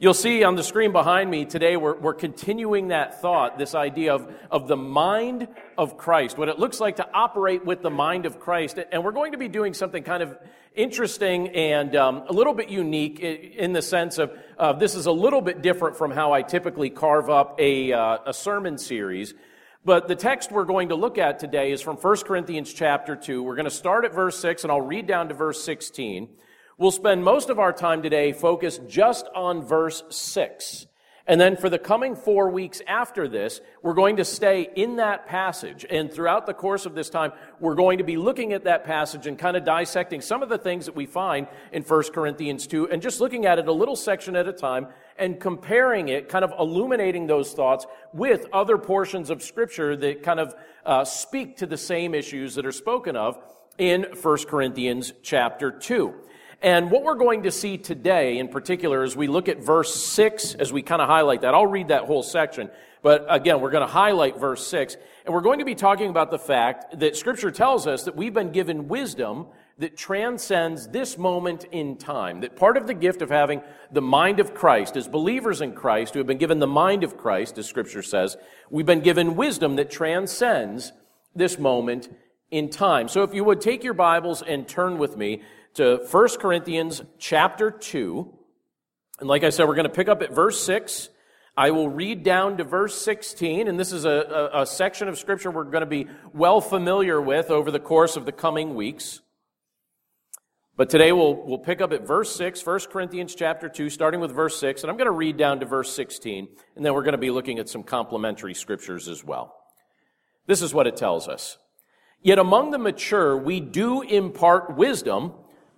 You'll see on the screen behind me today, we're, we're continuing that thought, this idea of, of the mind of Christ, what it looks like to operate with the mind of Christ. And we're going to be doing something kind of interesting and um, a little bit unique in the sense of uh, this is a little bit different from how I typically carve up a, uh, a sermon series. But the text we're going to look at today is from 1 Corinthians chapter 2. We're going to start at verse 6 and I'll read down to verse 16. We'll spend most of our time today focused just on verse 6. And then for the coming four weeks after this, we're going to stay in that passage. And throughout the course of this time, we're going to be looking at that passage and kind of dissecting some of the things that we find in 1 Corinthians 2 and just looking at it a little section at a time and comparing it, kind of illuminating those thoughts with other portions of Scripture that kind of uh, speak to the same issues that are spoken of in 1 Corinthians chapter 2. And what we're going to see today in particular as we look at verse 6, as we kind of highlight that, I'll read that whole section. But again, we're going to highlight verse 6. And we're going to be talking about the fact that Scripture tells us that we've been given wisdom that transcends this moment in time. That part of the gift of having the mind of Christ, as believers in Christ who have been given the mind of Christ, as Scripture says, we've been given wisdom that transcends this moment in time. So if you would take your Bibles and turn with me to 1 Corinthians chapter 2. And like I said, we're going to pick up at verse 6. I will read down to verse 16, and this is a, a, a, section of scripture we're going to be well familiar with over the course of the coming weeks. But today we'll, we'll pick up at verse 6, 1 Corinthians chapter 2, starting with verse 6, and I'm going to read down to verse 16, and then we're going to be looking at some complementary scriptures as well. This is what it tells us. Yet among the mature we do impart wisdom,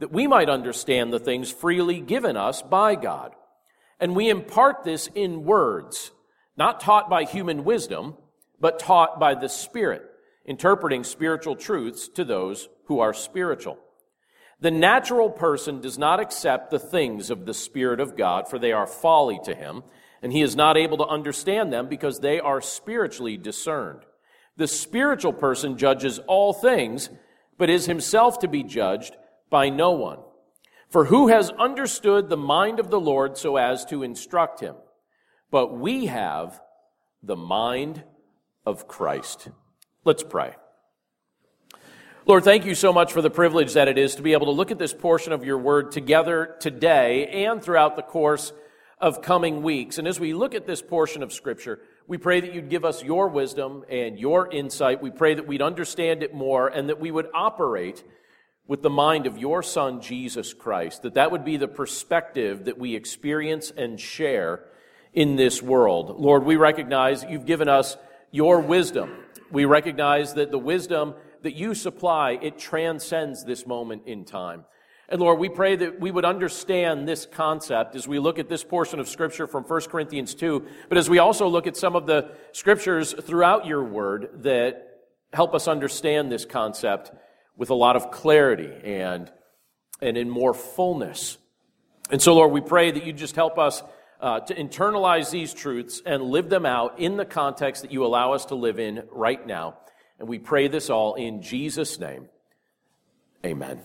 that we might understand the things freely given us by God. And we impart this in words, not taught by human wisdom, but taught by the Spirit, interpreting spiritual truths to those who are spiritual. The natural person does not accept the things of the Spirit of God, for they are folly to him, and he is not able to understand them because they are spiritually discerned. The spiritual person judges all things, but is himself to be judged by no one. For who has understood the mind of the Lord so as to instruct him? But we have the mind of Christ. Let's pray. Lord, thank you so much for the privilege that it is to be able to look at this portion of your word together today and throughout the course of coming weeks. And as we look at this portion of Scripture, we pray that you'd give us your wisdom and your insight. We pray that we'd understand it more and that we would operate with the mind of your Son, Jesus Christ, that that would be the perspective that we experience and share in this world. Lord, we recognize you've given us your wisdom. We recognize that the wisdom that you supply, it transcends this moment in time. And Lord, we pray that we would understand this concept as we look at this portion of Scripture from 1 Corinthians 2, but as we also look at some of the Scriptures throughout your Word that help us understand this concept with a lot of clarity and, and in more fullness. And so, Lord, we pray that you just help us uh, to internalize these truths and live them out in the context that you allow us to live in right now. And we pray this all in Jesus' name. Amen.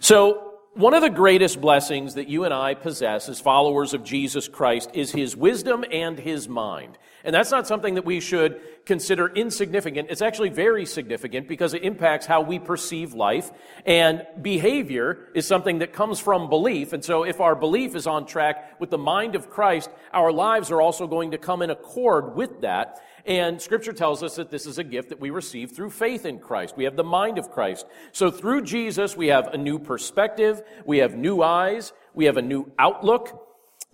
So, One of the greatest blessings that you and I possess as followers of Jesus Christ is his wisdom and his mind. And that's not something that we should consider insignificant. It's actually very significant because it impacts how we perceive life. And behavior is something that comes from belief. And so if our belief is on track with the mind of Christ, our lives are also going to come in accord with that. And scripture tells us that this is a gift that we receive through faith in Christ. We have the mind of Christ. So through Jesus, we have a new perspective. We have new eyes. We have a new outlook.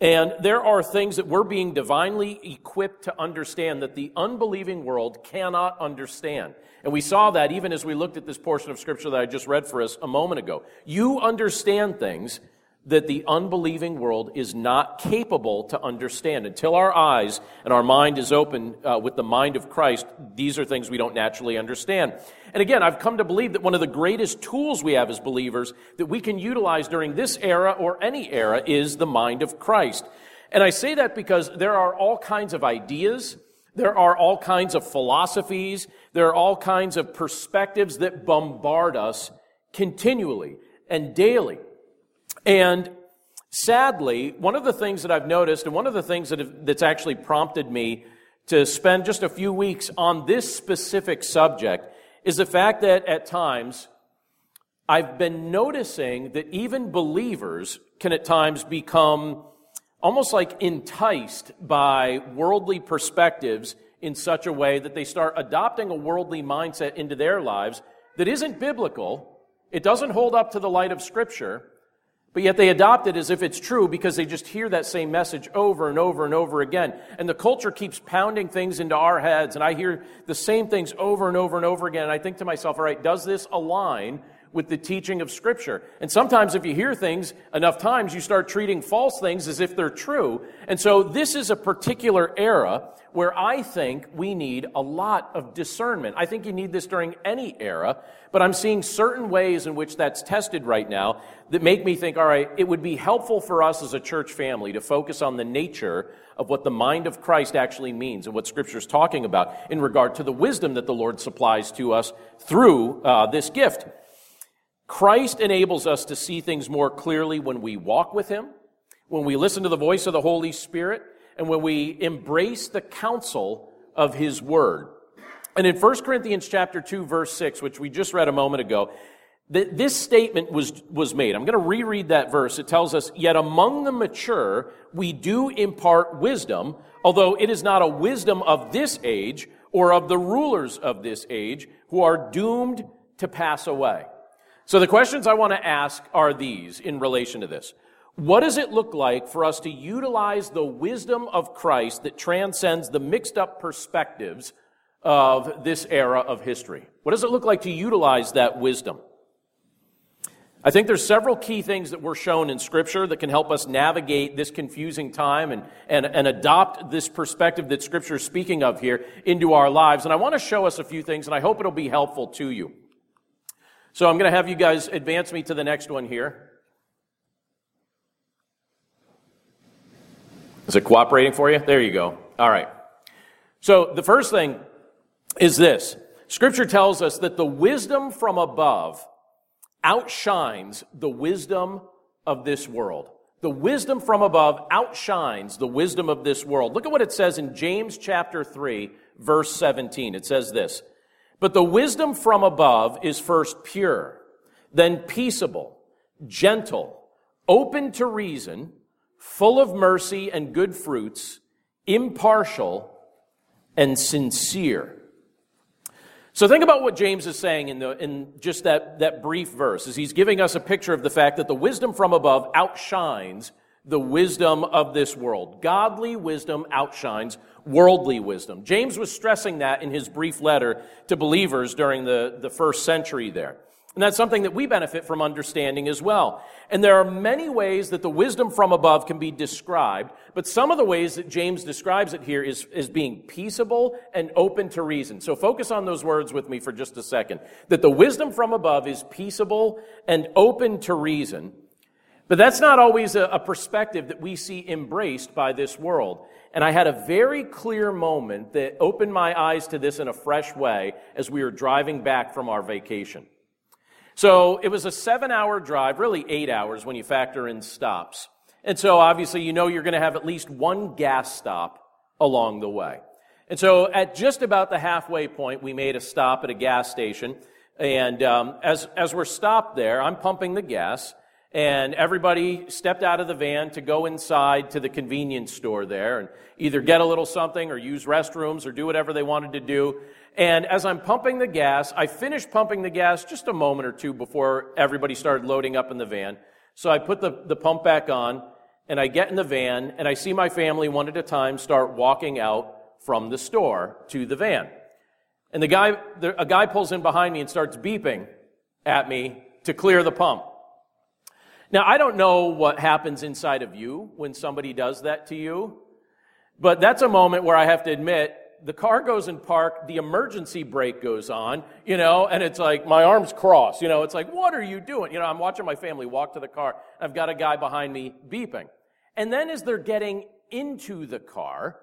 And there are things that we're being divinely equipped to understand that the unbelieving world cannot understand. And we saw that even as we looked at this portion of scripture that I just read for us a moment ago. You understand things that the unbelieving world is not capable to understand. Until our eyes and our mind is open uh, with the mind of Christ, these are things we don't naturally understand. And again, I've come to believe that one of the greatest tools we have as believers that we can utilize during this era or any era is the mind of Christ. And I say that because there are all kinds of ideas, there are all kinds of philosophies, there are all kinds of perspectives that bombard us continually and daily. And sadly, one of the things that I've noticed, and one of the things that have, that's actually prompted me to spend just a few weeks on this specific subject, is the fact that at times I've been noticing that even believers can at times become almost like enticed by worldly perspectives in such a way that they start adopting a worldly mindset into their lives that isn't biblical. It doesn't hold up to the light of Scripture. But yet they adopt it as if it's true because they just hear that same message over and over and over again. And the culture keeps pounding things into our heads, and I hear the same things over and over and over again. And I think to myself, all right, does this align with the teaching of Scripture. And sometimes, if you hear things enough times, you start treating false things as if they're true. And so, this is a particular era where I think we need a lot of discernment. I think you need this during any era, but I'm seeing certain ways in which that's tested right now that make me think, all right, it would be helpful for us as a church family to focus on the nature of what the mind of Christ actually means and what Scripture is talking about in regard to the wisdom that the Lord supplies to us through uh, this gift. Christ enables us to see things more clearly when we walk with Him, when we listen to the voice of the Holy Spirit, and when we embrace the counsel of His Word. And in 1 Corinthians chapter 2, verse 6, which we just read a moment ago, this statement was, was made. I'm going to reread that verse. It tells us, Yet among the mature, we do impart wisdom, although it is not a wisdom of this age or of the rulers of this age who are doomed to pass away. So the questions I want to ask are these in relation to this. What does it look like for us to utilize the wisdom of Christ that transcends the mixed up perspectives of this era of history? What does it look like to utilize that wisdom? I think there's several key things that were shown in Scripture that can help us navigate this confusing time and, and, and adopt this perspective that Scripture is speaking of here into our lives. And I want to show us a few things, and I hope it'll be helpful to you. So I'm going to have you guys advance me to the next one here. Is it cooperating for you? There you go. All right. So the first thing is this Scripture tells us that the wisdom from above outshines the wisdom of this world. The wisdom from above outshines the wisdom of this world. Look at what it says in James chapter 3, verse 17. It says this but the wisdom from above is first pure, then peaceable, gentle, open to reason, full of mercy and good fruits, impartial, and sincere. So think about what James is saying in, the, in just that, that brief verse, as he's giving us a picture of the fact that the wisdom from above outshines the wisdom of this world. Godly wisdom outshines worldly wisdom. James was stressing that in his brief letter to believers during the, the first century there. And that's something that we benefit from understanding as well. And there are many ways that the wisdom from above can be described, but some of the ways that James describes it here is, is being peaceable and open to reason. So focus on those words with me for just a second. That the wisdom from above is peaceable and open to reason. But that's not always a, a perspective that we see embraced by this world. And I had a very clear moment that opened my eyes to this in a fresh way as we were driving back from our vacation. So it was a seven hour drive, really eight hours when you factor in stops. And so obviously you know you're going to have at least one gas stop along the way. And so at just about the halfway point, we made a stop at a gas station. And um, as, as we're stopped there, I'm pumping the gas. And everybody stepped out of the van to go inside to the convenience store there and either get a little something or use restrooms or do whatever they wanted to do. And as I'm pumping the gas, I finished pumping the gas just a moment or two before everybody started loading up in the van. So I put the, the pump back on and I get in the van and I see my family one at a time start walking out from the store to the van. And the guy, the, a guy pulls in behind me and starts beeping at me to clear the pump. Now, I don't know what happens inside of you when somebody does that to you, but that's a moment where I have to admit the car goes in park, the emergency brake goes on, you know, and it's like my arms cross, you know, it's like, what are you doing? You know, I'm watching my family walk to the car. I've got a guy behind me beeping. And then as they're getting into the car,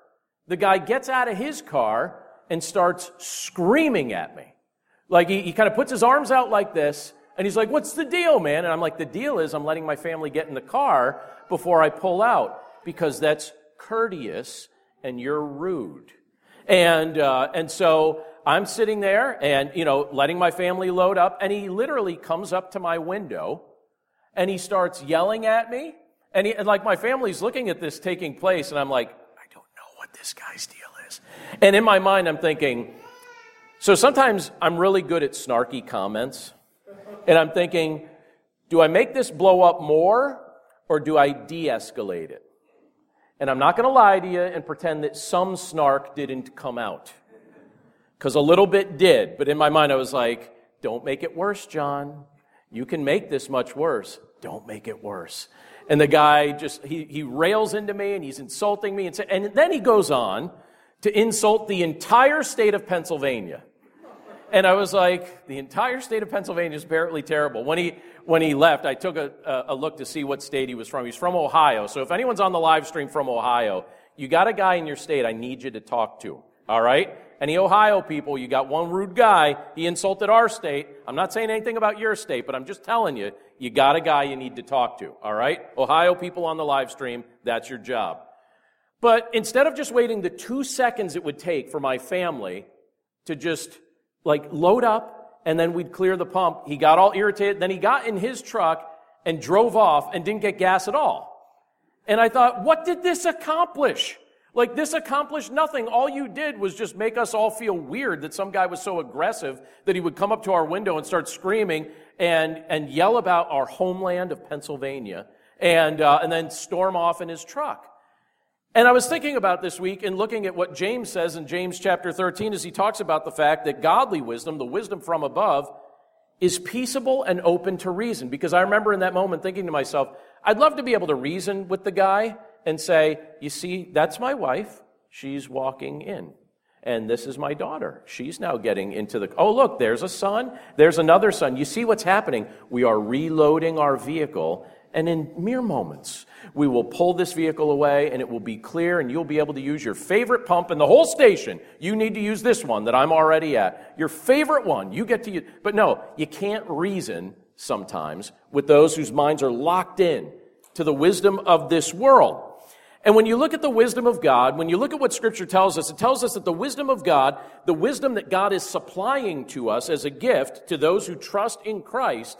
the guy gets out of his car and starts screaming at me. Like he, he kind of puts his arms out like this, and he's like, What's the deal, man? And I'm like, The deal is I'm letting my family get in the car before I pull out because that's courteous and you're rude. And, uh, and so I'm sitting there and, you know, letting my family load up, and he literally comes up to my window and he starts yelling at me. And, he, and like my family's looking at this taking place, and I'm like, I don't know what this guy's deal is. And in my mind, I'm thinking, so sometimes I'm really good at snarky comments, and I'm thinking, do I make this blow up more or do I de escalate it? And I'm not going to lie to you and pretend that some snark didn't come out. Because a little bit did. But in my mind, I was like, don't make it worse, John. You can make this much worse. Don't make it worse. And the guy just, he, he rails into me and he's insulting me. And, say, and then he goes on to insult the entire state of Pennsylvania. And I was like, the entire state of Pennsylvania is apparently terrible. When he, when he left, I took a, a look to see what state he was from. He's from Ohio. So if anyone's on the live stream from Ohio, you got a guy in your state I need you to talk to. All right? Any Ohio people, you got one rude guy. He insulted our state. I'm not saying anything about your state, but I'm just telling you, you got a guy you need to talk to. All right? Ohio people on the live stream, that's your job. But instead of just waiting the two seconds it would take for my family to just like load up and then we'd clear the pump. He got all irritated. Then he got in his truck and drove off and didn't get gas at all. And I thought, what did this accomplish? Like, this accomplished nothing. All you did was just make us all feel weird that some guy was so aggressive that he would come up to our window and start screaming and, and yell about our homeland of Pennsylvania and, uh, and then storm off in his truck. And I was thinking about this week and looking at what James says in James chapter 13 as he talks about the fact that godly wisdom, the wisdom from above, is peaceable and open to reason. Because I remember in that moment thinking to myself, I'd love to be able to reason with the guy and say, you see, that's my wife. She's walking in. And this is my daughter. She's now getting into the, oh, look, there's a son. There's another son. You see what's happening? We are reloading our vehicle and in mere moments, we will pull this vehicle away and it will be clear and you'll be able to use your favorite pump in the whole station. You need to use this one that I'm already at. Your favorite one. You get to use. But no, you can't reason sometimes with those whose minds are locked in to the wisdom of this world. And when you look at the wisdom of God, when you look at what scripture tells us, it tells us that the wisdom of God, the wisdom that God is supplying to us as a gift to those who trust in Christ,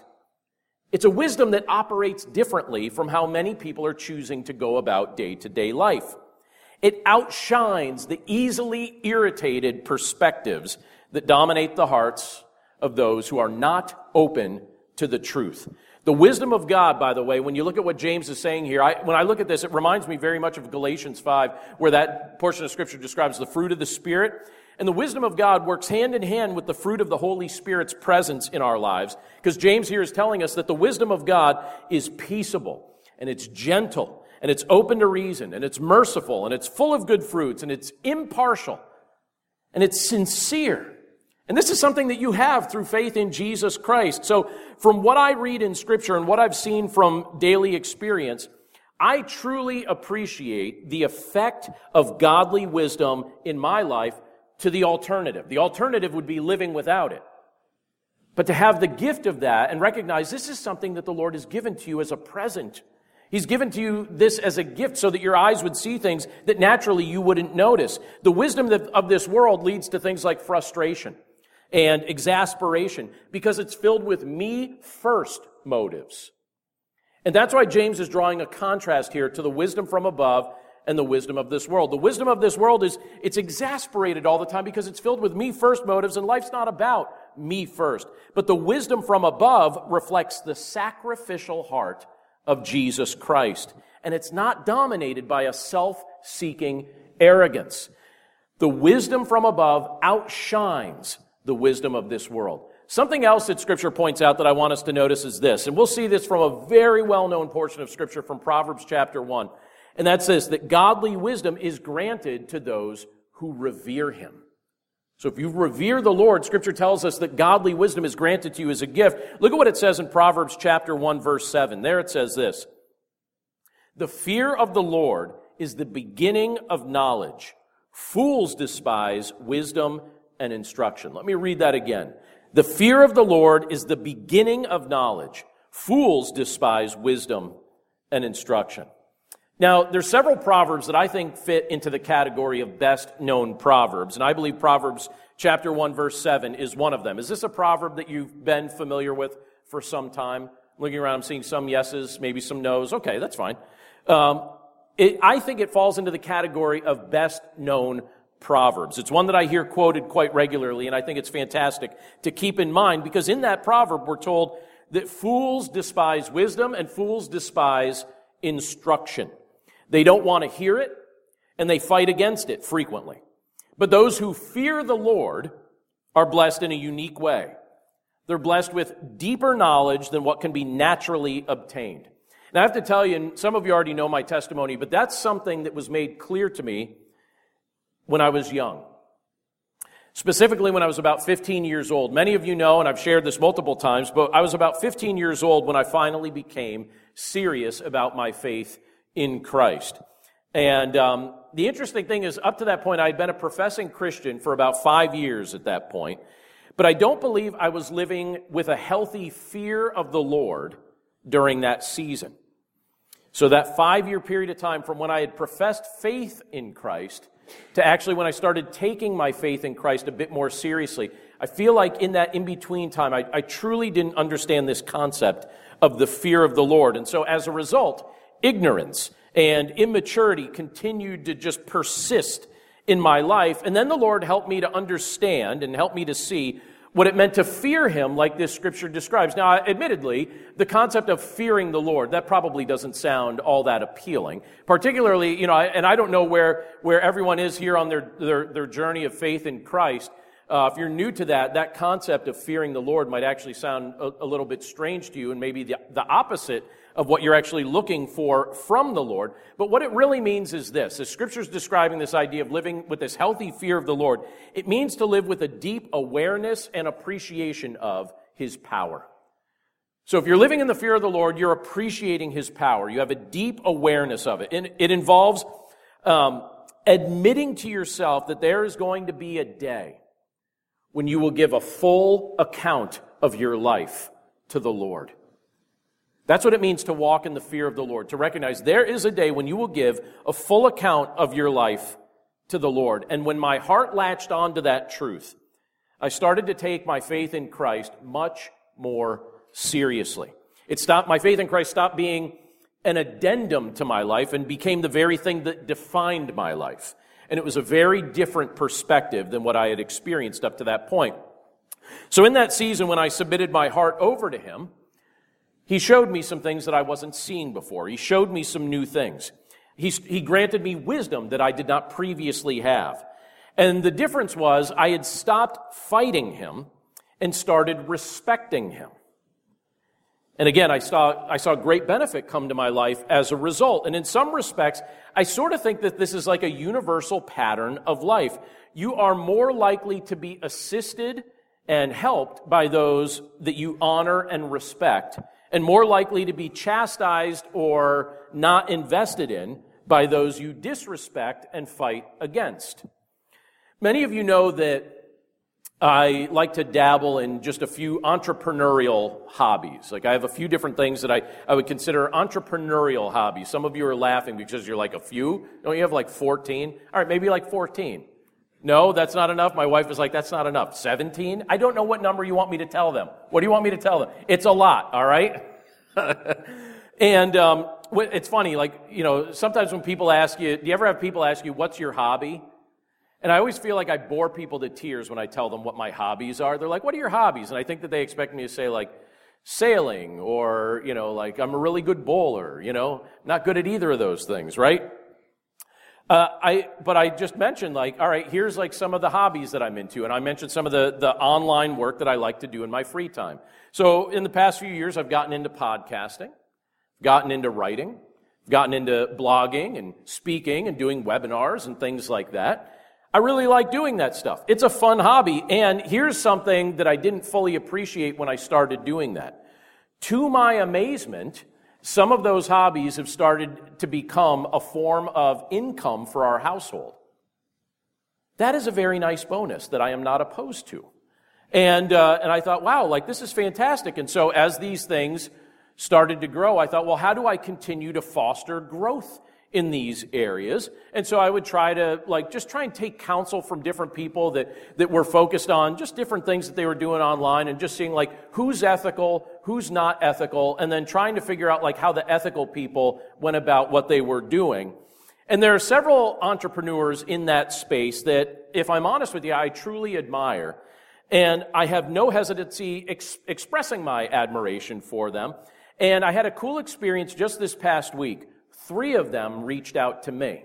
it's a wisdom that operates differently from how many people are choosing to go about day to day life. It outshines the easily irritated perspectives that dominate the hearts of those who are not open to the truth. The wisdom of God, by the way, when you look at what James is saying here, I, when I look at this, it reminds me very much of Galatians 5, where that portion of scripture describes the fruit of the Spirit. And the wisdom of God works hand in hand with the fruit of the Holy Spirit's presence in our lives. Because James here is telling us that the wisdom of God is peaceable and it's gentle and it's open to reason and it's merciful and it's full of good fruits and it's impartial and it's sincere. And this is something that you have through faith in Jesus Christ. So from what I read in scripture and what I've seen from daily experience, I truly appreciate the effect of godly wisdom in my life to the alternative. The alternative would be living without it. but to have the gift of that and recognize this is something that the Lord has given to you as a present. He's given to you this as a gift so that your eyes would see things that naturally you wouldn't notice. The wisdom of this world leads to things like frustration and exasperation because it's filled with me first motives. And that's why James is drawing a contrast here to the wisdom from above and the wisdom of this world. The wisdom of this world is it's exasperated all the time because it's filled with me first motives and life's not about me first. But the wisdom from above reflects the sacrificial heart of Jesus Christ. And it's not dominated by a self-seeking arrogance. The wisdom from above outshines the wisdom of this world. Something else that Scripture points out that I want us to notice is this, and we'll see this from a very well known portion of Scripture from Proverbs chapter 1. And that says that godly wisdom is granted to those who revere Him. So if you revere the Lord, Scripture tells us that godly wisdom is granted to you as a gift. Look at what it says in Proverbs chapter 1, verse 7. There it says this The fear of the Lord is the beginning of knowledge. Fools despise wisdom and instruction. Let me read that again. The fear of the Lord is the beginning of knowledge. Fools despise wisdom and instruction. Now, there's several proverbs that I think fit into the category of best known proverbs, and I believe Proverbs chapter 1 verse 7 is one of them. Is this a proverb that you've been familiar with for some time? Looking around, I'm seeing some yeses, maybe some nos. Okay, that's fine. Um, it, I think it falls into the category of best known Proverbs. It's one that I hear quoted quite regularly, and I think it's fantastic to keep in mind because in that proverb we're told that fools despise wisdom and fools despise instruction. They don't want to hear it, and they fight against it frequently. But those who fear the Lord are blessed in a unique way. They're blessed with deeper knowledge than what can be naturally obtained. And I have to tell you, and some of you already know my testimony, but that's something that was made clear to me when I was young. Specifically, when I was about 15 years old. Many of you know, and I've shared this multiple times, but I was about 15 years old when I finally became serious about my faith in Christ. And um, the interesting thing is, up to that point, I had been a professing Christian for about five years at that point, but I don't believe I was living with a healthy fear of the Lord during that season. So, that five year period of time from when I had professed faith in Christ to actually when I started taking my faith in Christ a bit more seriously. I feel like in that in between time, I, I, truly didn't understand this concept of the fear of the Lord. And so as a result, ignorance and immaturity continued to just persist in my life. And then the Lord helped me to understand and help me to see what it meant to fear him like this scripture describes. Now, admittedly, the concept of fearing the Lord, that probably doesn't sound all that appealing. Particularly, you know, and I don't know where, where everyone is here on their, their, their journey of faith in Christ. Uh, if you're new to that, that concept of fearing the Lord might actually sound a, a little bit strange to you and maybe the, the opposite of what you're actually looking for from the Lord. But what it really means is this. As scripture's describing this idea of living with this healthy fear of the Lord, it means to live with a deep awareness and appreciation of his power. So if you're living in the fear of the Lord, you're appreciating his power. You have a deep awareness of it. And it involves um, admitting to yourself that there is going to be a day when you will give a full account of your life to the Lord. That's what it means to walk in the fear of the Lord, to recognize there is a day when you will give a full account of your life to the Lord. And when my heart latched onto that truth, I started to take my faith in Christ much more seriously. It stopped, my faith in Christ stopped being an addendum to my life and became the very thing that defined my life. And it was a very different perspective than what I had experienced up to that point. So in that season, when I submitted my heart over to Him, he showed me some things that I wasn't seeing before. He showed me some new things. He, he granted me wisdom that I did not previously have. And the difference was I had stopped fighting him and started respecting him. And again, I saw, I saw great benefit come to my life as a result. And in some respects, I sort of think that this is like a universal pattern of life. You are more likely to be assisted and helped by those that you honor and respect and more likely to be chastised or not invested in by those you disrespect and fight against. Many of you know that I like to dabble in just a few entrepreneurial hobbies. Like I have a few different things that I, I would consider entrepreneurial hobbies. Some of you are laughing because you're like a few. Don't you have like 14? All right, maybe like 14. No, that's not enough. My wife is like, that's not enough. 17? I don't know what number you want me to tell them. What do you want me to tell them? It's a lot, all right? and um, it's funny, like, you know, sometimes when people ask you, do you ever have people ask you, what's your hobby? And I always feel like I bore people to tears when I tell them what my hobbies are. They're like, what are your hobbies? And I think that they expect me to say, like, sailing or, you know, like, I'm a really good bowler, you know, not good at either of those things, right? Uh, I, but I just mentioned, like, all right, here's like some of the hobbies that I'm into. And I mentioned some of the, the online work that I like to do in my free time. So in the past few years, I've gotten into podcasting, gotten into writing, gotten into blogging and speaking and doing webinars and things like that. I really like doing that stuff. It's a fun hobby. And here's something that I didn't fully appreciate when I started doing that. To my amazement, some of those hobbies have started to become a form of income for our household. That is a very nice bonus that I am not opposed to. And, uh, and I thought, wow, like this is fantastic. And so as these things started to grow, I thought, well, how do I continue to foster growth in these areas. And so I would try to like just try and take counsel from different people that, that were focused on just different things that they were doing online and just seeing like who's ethical, who's not ethical, and then trying to figure out like how the ethical people went about what they were doing. And there are several entrepreneurs in that space that, if I'm honest with you, I truly admire. And I have no hesitancy ex- expressing my admiration for them. And I had a cool experience just this past week three of them reached out to me.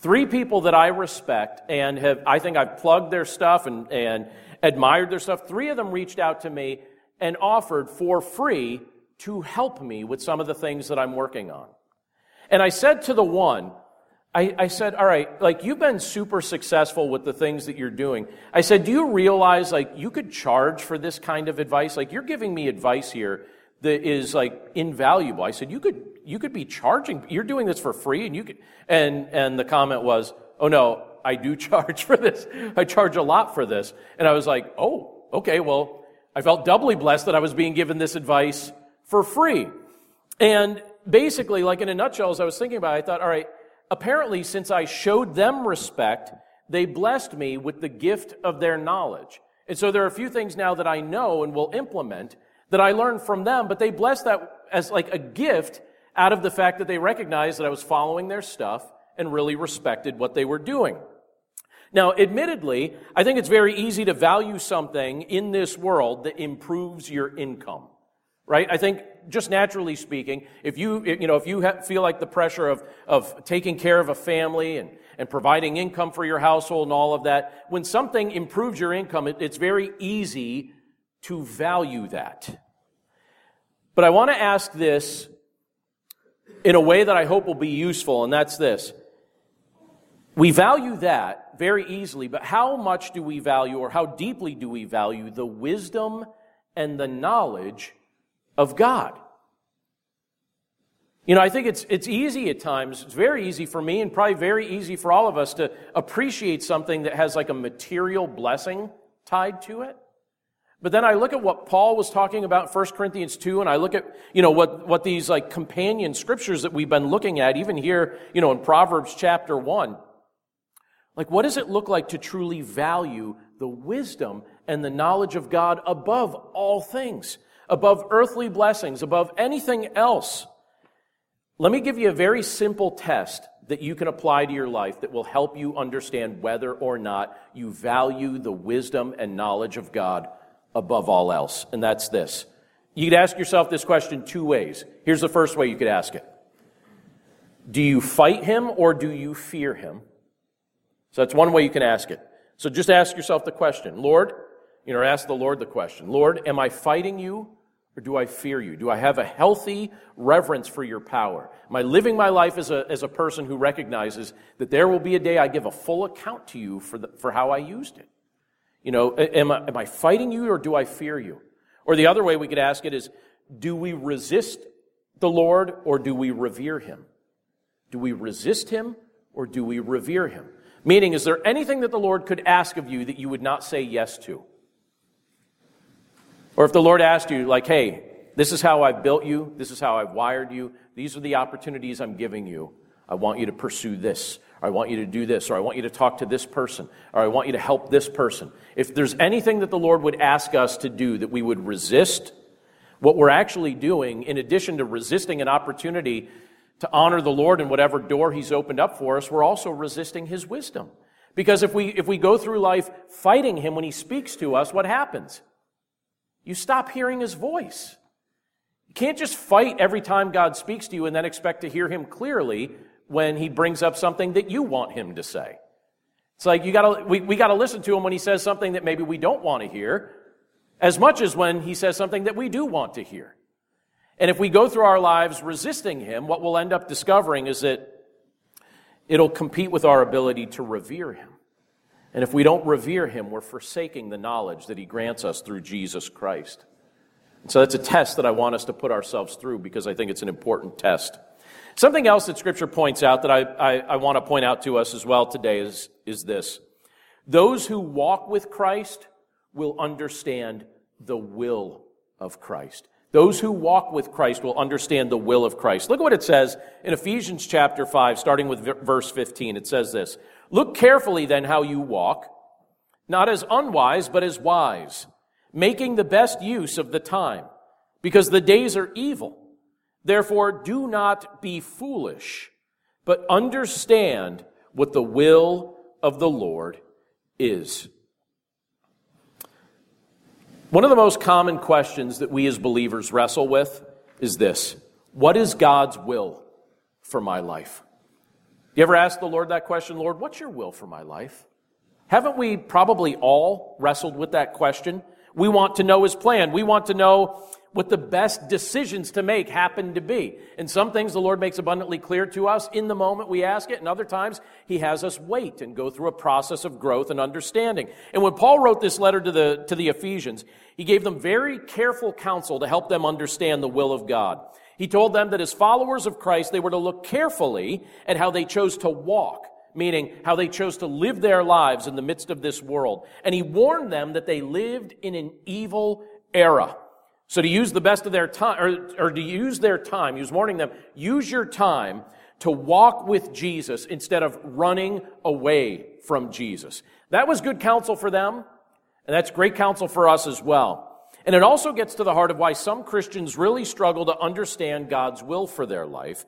Three people that I respect and have, I think I've plugged their stuff and, and admired their stuff. Three of them reached out to me and offered for free to help me with some of the things that I'm working on. And I said to the one, I, I, said, all right, like you've been super successful with the things that you're doing. I said, do you realize like you could charge for this kind of advice? Like you're giving me advice here that is like invaluable. I said, you could, you could be charging, you're doing this for free and you could, and, and the comment was, oh no, I do charge for this. I charge a lot for this. And I was like, oh, okay, well, I felt doubly blessed that I was being given this advice for free. And basically, like in a nutshell, as I was thinking about it, I thought, all right, apparently since I showed them respect, they blessed me with the gift of their knowledge. And so there are a few things now that I know and will implement that I learned from them, but they blessed that as like a gift out of the fact that they recognized that I was following their stuff and really respected what they were doing. Now, admittedly, I think it's very easy to value something in this world that improves your income. Right? I think just naturally speaking, if you, you know, if you feel like the pressure of, of taking care of a family and, and providing income for your household and all of that, when something improves your income, it, it's very easy to value that. But I want to ask this in a way that I hope will be useful, and that's this. We value that very easily, but how much do we value, or how deeply do we value, the wisdom and the knowledge of God? You know, I think it's, it's easy at times, it's very easy for me, and probably very easy for all of us to appreciate something that has like a material blessing tied to it. But then I look at what Paul was talking about 1 Corinthians 2 and I look at, you know, what, what these like companion scriptures that we've been looking at, even here, you know, in Proverbs chapter 1. Like, what does it look like to truly value the wisdom and the knowledge of God above all things, above earthly blessings, above anything else? Let me give you a very simple test that you can apply to your life that will help you understand whether or not you value the wisdom and knowledge of God above all else, and that's this. You could ask yourself this question two ways. Here's the first way you could ask it Do you fight him or do you fear him? So that's one way you can ask it. So just ask yourself the question Lord, you know, ask the Lord the question Lord, am I fighting you or do I fear you? Do I have a healthy reverence for your power? Am I living my life as a, as a person who recognizes that there will be a day I give a full account to you for, the, for how I used it? You know, am I, am I fighting you or do I fear you? Or the other way we could ask it is, do we resist the Lord or do we revere him? Do we resist him or do we revere him? Meaning, is there anything that the Lord could ask of you that you would not say yes to? Or if the Lord asked you, like, hey, this is how I've built you, this is how I've wired you, these are the opportunities I'm giving you, I want you to pursue this, or I want you to do this, or I want you to talk to this person, or I want you to help this person. If there's anything that the Lord would ask us to do that we would resist, what we're actually doing, in addition to resisting an opportunity to honor the Lord in whatever door He's opened up for us, we're also resisting His wisdom. Because if we, if we go through life fighting Him when He speaks to us, what happens? You stop hearing His voice. You can't just fight every time God speaks to you and then expect to hear Him clearly when He brings up something that you want Him to say. It's like you gotta, we, we gotta listen to Him when He says something that maybe we don't want to hear, as much as when He says something that we do want to hear. And if we go through our lives resisting Him, what we'll end up discovering is that it'll compete with our ability to revere Him. And if we don't revere Him, we're forsaking the knowledge that He grants us through Jesus Christ. And so that's a test that I want us to put ourselves through because I think it's an important test. Something else that Scripture points out that I, I, I want to point out to us as well today is, is this. Those who walk with Christ will understand the will of Christ. Those who walk with Christ will understand the will of Christ. Look at what it says in Ephesians chapter 5, starting with verse 15. It says this Look carefully then how you walk, not as unwise, but as wise, making the best use of the time, because the days are evil. Therefore, do not be foolish, but understand what the will of the Lord is. One of the most common questions that we as believers wrestle with is this What is God's will for my life? You ever ask the Lord that question, Lord, what's your will for my life? Haven't we probably all wrestled with that question? We want to know His plan. We want to know what the best decisions to make happen to be. And some things the Lord makes abundantly clear to us in the moment we ask it, and other times He has us wait and go through a process of growth and understanding. And when Paul wrote this letter to the, to the Ephesians, he gave them very careful counsel to help them understand the will of God. He told them that as followers of Christ, they were to look carefully at how they chose to walk meaning how they chose to live their lives in the midst of this world. And he warned them that they lived in an evil era. So to use the best of their time, or, or to use their time, he was warning them, use your time to walk with Jesus instead of running away from Jesus. That was good counsel for them, and that's great counsel for us as well. And it also gets to the heart of why some Christians really struggle to understand God's will for their life.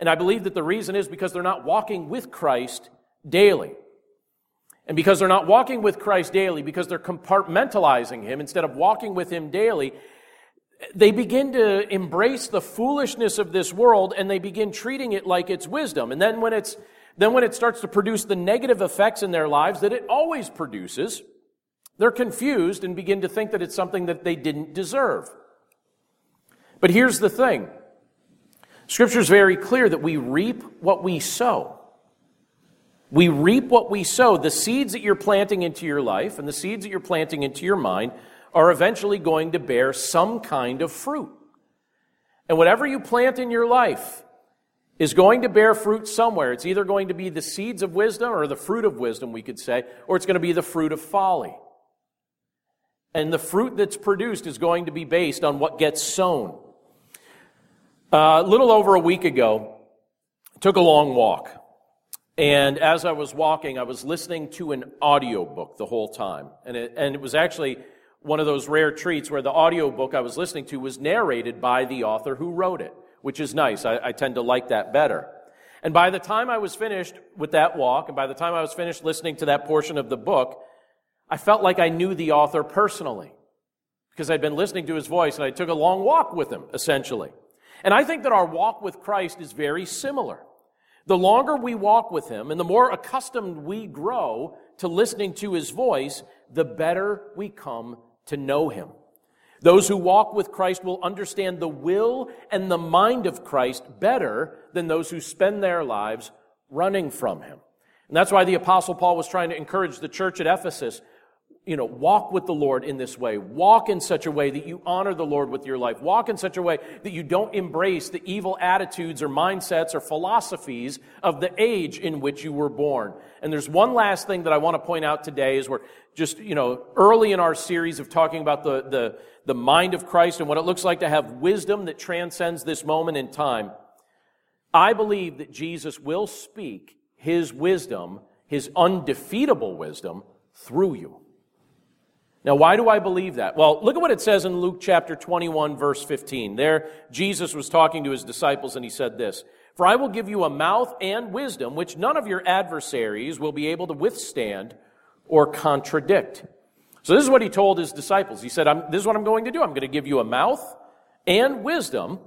And I believe that the reason is because they're not walking with Christ daily. And because they're not walking with Christ daily, because they're compartmentalizing Him instead of walking with Him daily, they begin to embrace the foolishness of this world and they begin treating it like it's wisdom. And then when it's then when it starts to produce the negative effects in their lives that it always produces, they're confused and begin to think that it's something that they didn't deserve. But here's the thing. Scripture is very clear that we reap what we sow. We reap what we sow. The seeds that you're planting into your life and the seeds that you're planting into your mind are eventually going to bear some kind of fruit. And whatever you plant in your life is going to bear fruit somewhere. It's either going to be the seeds of wisdom or the fruit of wisdom, we could say, or it's going to be the fruit of folly. And the fruit that's produced is going to be based on what gets sown. Uh, a little over a week ago, I took a long walk. And as I was walking, I was listening to an audiobook the whole time. And it, and it was actually one of those rare treats where the audiobook I was listening to was narrated by the author who wrote it, which is nice. I, I, tend to like that better. And by the time I was finished with that walk, and by the time I was finished listening to that portion of the book, I felt like I knew the author personally because I'd been listening to his voice and I took a long walk with him, essentially. And I think that our walk with Christ is very similar. The longer we walk with him and the more accustomed we grow to listening to his voice, the better we come to know him. Those who walk with Christ will understand the will and the mind of Christ better than those who spend their lives running from him. And that's why the apostle Paul was trying to encourage the church at Ephesus. You know, walk with the Lord in this way. Walk in such a way that you honor the Lord with your life. Walk in such a way that you don't embrace the evil attitudes or mindsets or philosophies of the age in which you were born. And there's one last thing that I want to point out today is we're just, you know, early in our series of talking about the, the, the mind of Christ and what it looks like to have wisdom that transcends this moment in time. I believe that Jesus will speak his wisdom, his undefeatable wisdom, through you. Now, why do I believe that? Well, look at what it says in Luke chapter 21, verse 15. There, Jesus was talking to his disciples and he said this For I will give you a mouth and wisdom which none of your adversaries will be able to withstand or contradict. So, this is what he told his disciples. He said, This is what I'm going to do. I'm going to give you a mouth and wisdom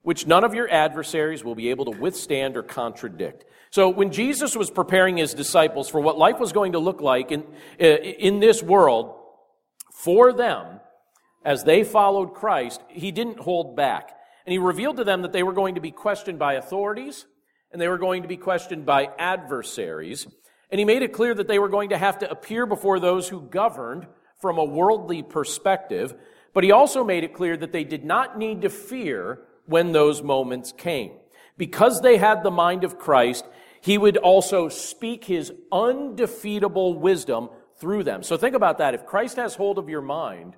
which none of your adversaries will be able to withstand or contradict. So when Jesus was preparing his disciples for what life was going to look like in, uh, in this world, for them as they followed Christ, he didn't hold back. And he revealed to them that they were going to be questioned by authorities and they were going to be questioned by adversaries. And he made it clear that they were going to have to appear before those who governed from a worldly perspective. But he also made it clear that they did not need to fear when those moments came. Because they had the mind of Christ, he would also speak his undefeatable wisdom through them. So think about that. If Christ has hold of your mind,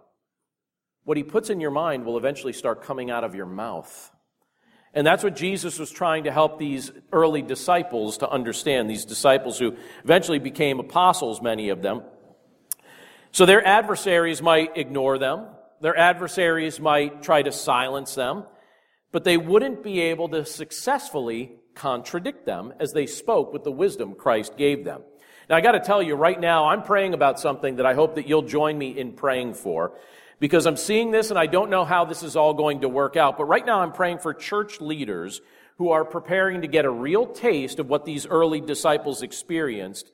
what he puts in your mind will eventually start coming out of your mouth. And that's what Jesus was trying to help these early disciples to understand, these disciples who eventually became apostles, many of them. So their adversaries might ignore them, their adversaries might try to silence them, but they wouldn't be able to successfully contradict them as they spoke with the wisdom Christ gave them. Now, I got to tell you, right now, I'm praying about something that I hope that you'll join me in praying for because I'm seeing this and I don't know how this is all going to work out. But right now, I'm praying for church leaders who are preparing to get a real taste of what these early disciples experienced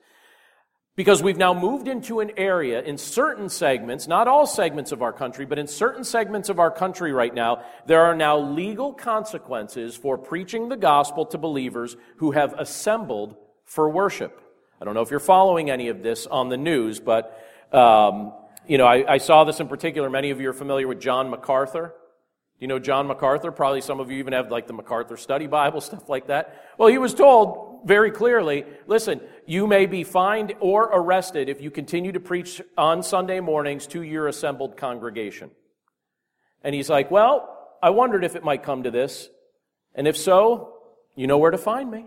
because we've now moved into an area in certain segments, not all segments of our country, but in certain segments of our country right now, there are now legal consequences for preaching the gospel to believers who have assembled for worship. I don't know if you're following any of this on the news, but um, you know, I, I, saw this in particular. Many of you are familiar with John MacArthur. Do you know John MacArthur? Probably some of you even have like the MacArthur Study Bible, stuff like that. Well, he was told very clearly, listen, you may be fined or arrested if you continue to preach on Sunday mornings to your assembled congregation. And he's like, well, I wondered if it might come to this. And if so, you know where to find me.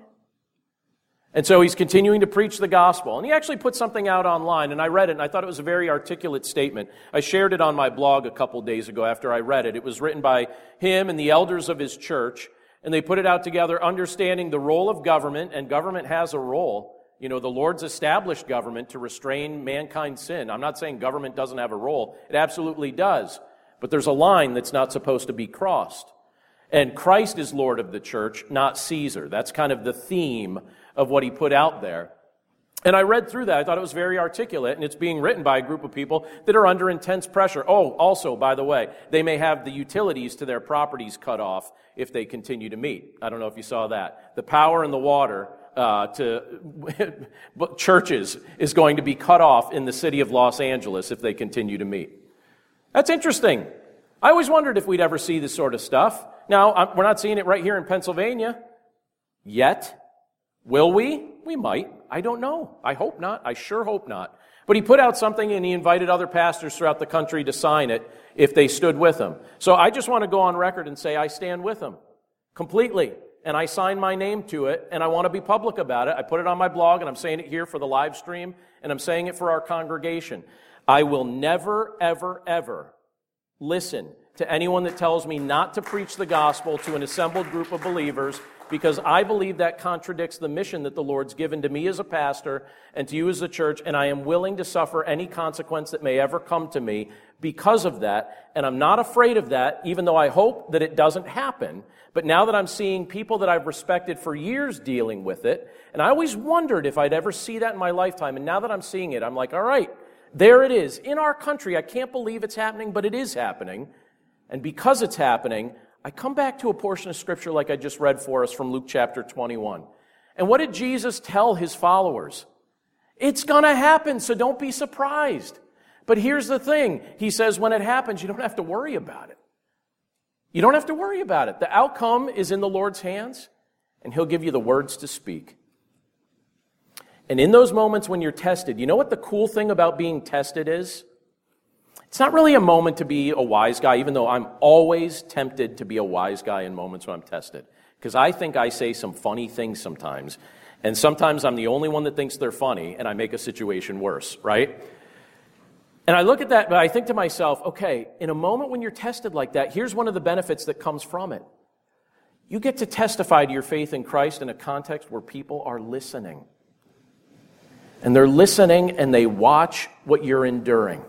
And so he's continuing to preach the gospel. And he actually put something out online, and I read it, and I thought it was a very articulate statement. I shared it on my blog a couple days ago after I read it. It was written by him and the elders of his church, and they put it out together understanding the role of government, and government has a role. You know, the Lord's established government to restrain mankind's sin. I'm not saying government doesn't have a role, it absolutely does. But there's a line that's not supposed to be crossed. And Christ is Lord of the church, not Caesar. That's kind of the theme of what he put out there. And I read through that. I thought it was very articulate, and it's being written by a group of people that are under intense pressure. Oh, also, by the way, they may have the utilities to their properties cut off if they continue to meet. I don't know if you saw that. The power and the water uh, to churches is going to be cut off in the city of Los Angeles if they continue to meet. That's interesting. I always wondered if we'd ever see this sort of stuff. Now, we're not seeing it right here in Pennsylvania yet. Will we? We might. I don't know. I hope not. I sure hope not. But he put out something and he invited other pastors throughout the country to sign it if they stood with him. So I just want to go on record and say I stand with him completely. And I sign my name to it and I want to be public about it. I put it on my blog and I'm saying it here for the live stream and I'm saying it for our congregation. I will never, ever, ever listen to anyone that tells me not to preach the gospel to an assembled group of believers because I believe that contradicts the mission that the Lord's given to me as a pastor and to you as a church, and I am willing to suffer any consequence that may ever come to me because of that. And I'm not afraid of that, even though I hope that it doesn't happen. But now that I'm seeing people that I've respected for years dealing with it, and I always wondered if I'd ever see that in my lifetime, and now that I'm seeing it, I'm like, all right, there it is. In our country, I can't believe it's happening, but it is happening. And because it's happening, I come back to a portion of scripture like I just read for us from Luke chapter 21. And what did Jesus tell his followers? It's going to happen, so don't be surprised. But here's the thing He says, when it happens, you don't have to worry about it. You don't have to worry about it. The outcome is in the Lord's hands, and He'll give you the words to speak. And in those moments when you're tested, you know what the cool thing about being tested is? It's not really a moment to be a wise guy, even though I'm always tempted to be a wise guy in moments when I'm tested. Because I think I say some funny things sometimes. And sometimes I'm the only one that thinks they're funny, and I make a situation worse, right? And I look at that, but I think to myself, okay, in a moment when you're tested like that, here's one of the benefits that comes from it. You get to testify to your faith in Christ in a context where people are listening. And they're listening and they watch what you're enduring.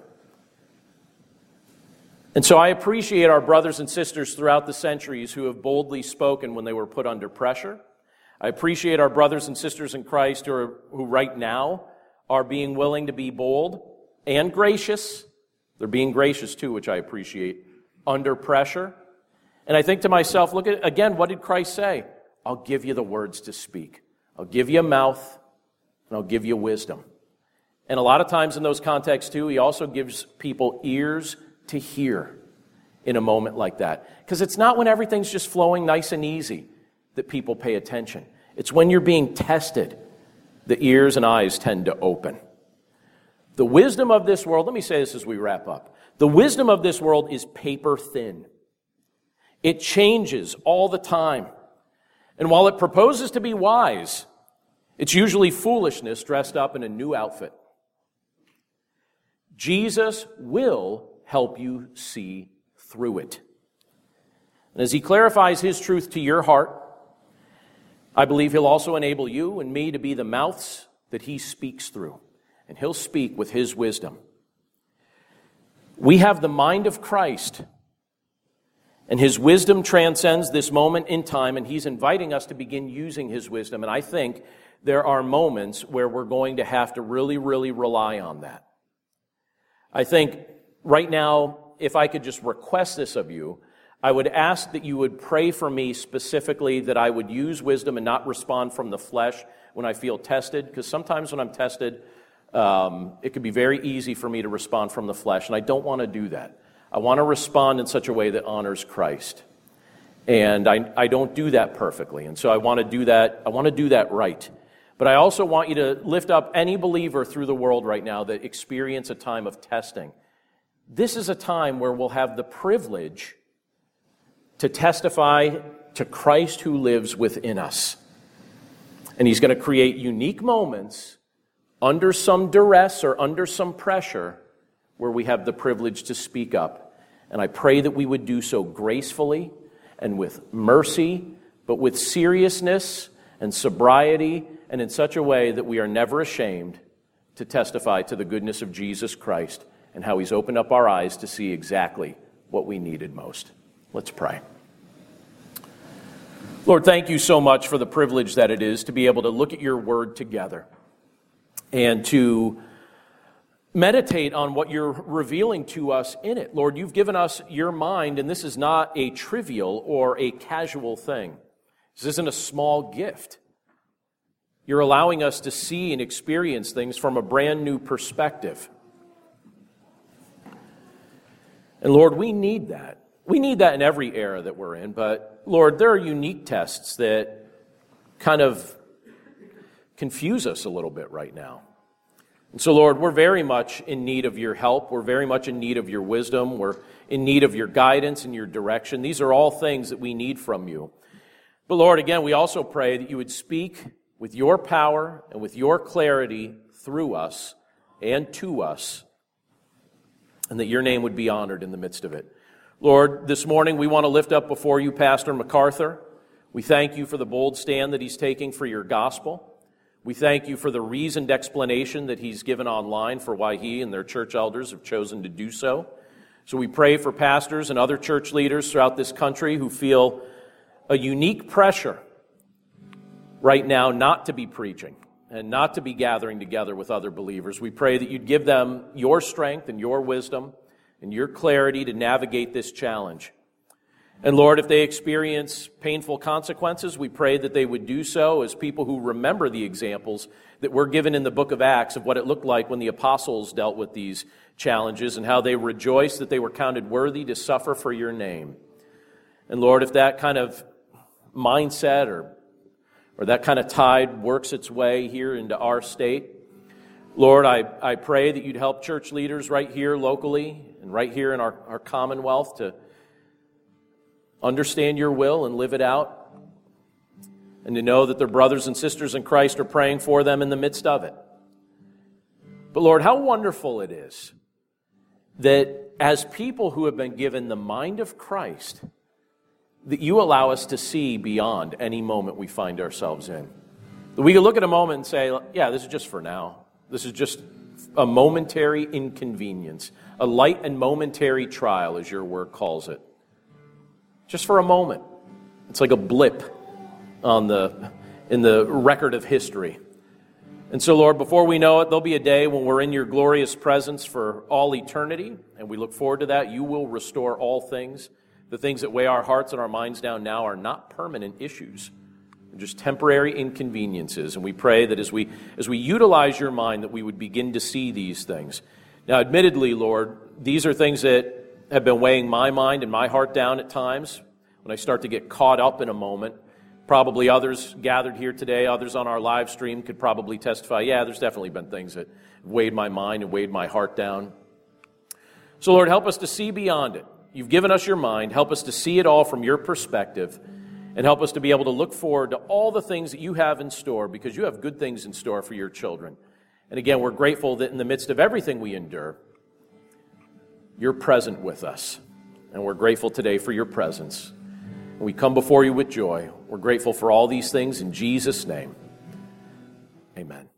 And so I appreciate our brothers and sisters throughout the centuries who have boldly spoken when they were put under pressure. I appreciate our brothers and sisters in Christ who, are, who right now are being willing to be bold and gracious. They're being gracious too, which I appreciate, under pressure. And I think to myself, look at, again, what did Christ say? I'll give you the words to speak. I'll give you a mouth, and I'll give you wisdom. And a lot of times in those contexts, too, he also gives people ears to hear in a moment like that. Because it's not when everything's just flowing nice and easy that people pay attention, it's when you're being tested, the ears and eyes tend to open. The wisdom of this world, let me say this as we wrap up. The wisdom of this world is paper thin. It changes all the time. And while it proposes to be wise, it's usually foolishness dressed up in a new outfit. Jesus will help you see through it. And as he clarifies his truth to your heart, I believe he'll also enable you and me to be the mouths that he speaks through and he'll speak with his wisdom. We have the mind of Christ, and his wisdom transcends this moment in time, and he's inviting us to begin using his wisdom. And I think there are moments where we're going to have to really, really rely on that. I think right now, if I could just request this of you, I would ask that you would pray for me specifically that I would use wisdom and not respond from the flesh when I feel tested, because sometimes when I'm tested, um, it can be very easy for me to respond from the flesh, and I don't want to do that. I want to respond in such a way that honors Christ. And I, I don't do that perfectly. And so I want to do that, I want to do that right. But I also want you to lift up any believer through the world right now that experience a time of testing. This is a time where we'll have the privilege to testify to Christ who lives within us. And he's going to create unique moments under some duress or under some pressure where we have the privilege to speak up. And I pray that we would do so gracefully and with mercy, but with seriousness and sobriety, and in such a way that we are never ashamed to testify to the goodness of Jesus Christ and how He's opened up our eyes to see exactly what we needed most. Let's pray. Lord, thank you so much for the privilege that it is to be able to look at your word together and to meditate on what you're revealing to us in it. Lord, you've given us your mind, and this is not a trivial or a casual thing. This isn't a small gift. You're allowing us to see and experience things from a brand new perspective. And Lord, we need that. We need that in every era that we're in, but Lord, there are unique tests that kind of confuse us a little bit right now. And so, Lord, we're very much in need of your help. We're very much in need of your wisdom. We're in need of your guidance and your direction. These are all things that we need from you. But, Lord, again, we also pray that you would speak with your power and with your clarity through us and to us, and that your name would be honored in the midst of it. Lord, this morning we want to lift up before you Pastor MacArthur. We thank you for the bold stand that he's taking for your gospel. We thank you for the reasoned explanation that he's given online for why he and their church elders have chosen to do so. So we pray for pastors and other church leaders throughout this country who feel a unique pressure right now not to be preaching and not to be gathering together with other believers. We pray that you'd give them your strength and your wisdom and your clarity to navigate this challenge. And Lord, if they experience painful consequences, we pray that they would do so as people who remember the examples that we're given in the book of Acts of what it looked like when the apostles dealt with these challenges and how they rejoiced that they were counted worthy to suffer for your name. And Lord, if that kind of mindset or, or that kind of tide works its way here into our state, Lord, I, I pray that you'd help church leaders right here locally and right here in our, our commonwealth to understand your will and live it out, and to know that their brothers and sisters in Christ are praying for them in the midst of it. But Lord, how wonderful it is that as people who have been given the mind of Christ, that you allow us to see beyond any moment we find ourselves in. That we can look at a moment and say, yeah, this is just for now. This is just a momentary inconvenience, a light and momentary trial, as your word calls it. Just for a moment. It's like a blip on the, in the record of history. And so, Lord, before we know it, there'll be a day when we're in your glorious presence for all eternity, and we look forward to that. You will restore all things. The things that weigh our hearts and our minds down now are not permanent issues. They're just temporary inconveniences. And we pray that as we, as we utilize your mind, that we would begin to see these things. Now, admittedly, Lord, these are things that have been weighing my mind and my heart down at times when I start to get caught up in a moment. Probably others gathered here today, others on our live stream could probably testify, yeah, there's definitely been things that weighed my mind and weighed my heart down. So, Lord, help us to see beyond it. You've given us your mind. Help us to see it all from your perspective and help us to be able to look forward to all the things that you have in store because you have good things in store for your children. And again, we're grateful that in the midst of everything we endure, you're present with us. And we're grateful today for your presence. We come before you with joy. We're grateful for all these things in Jesus' name. Amen.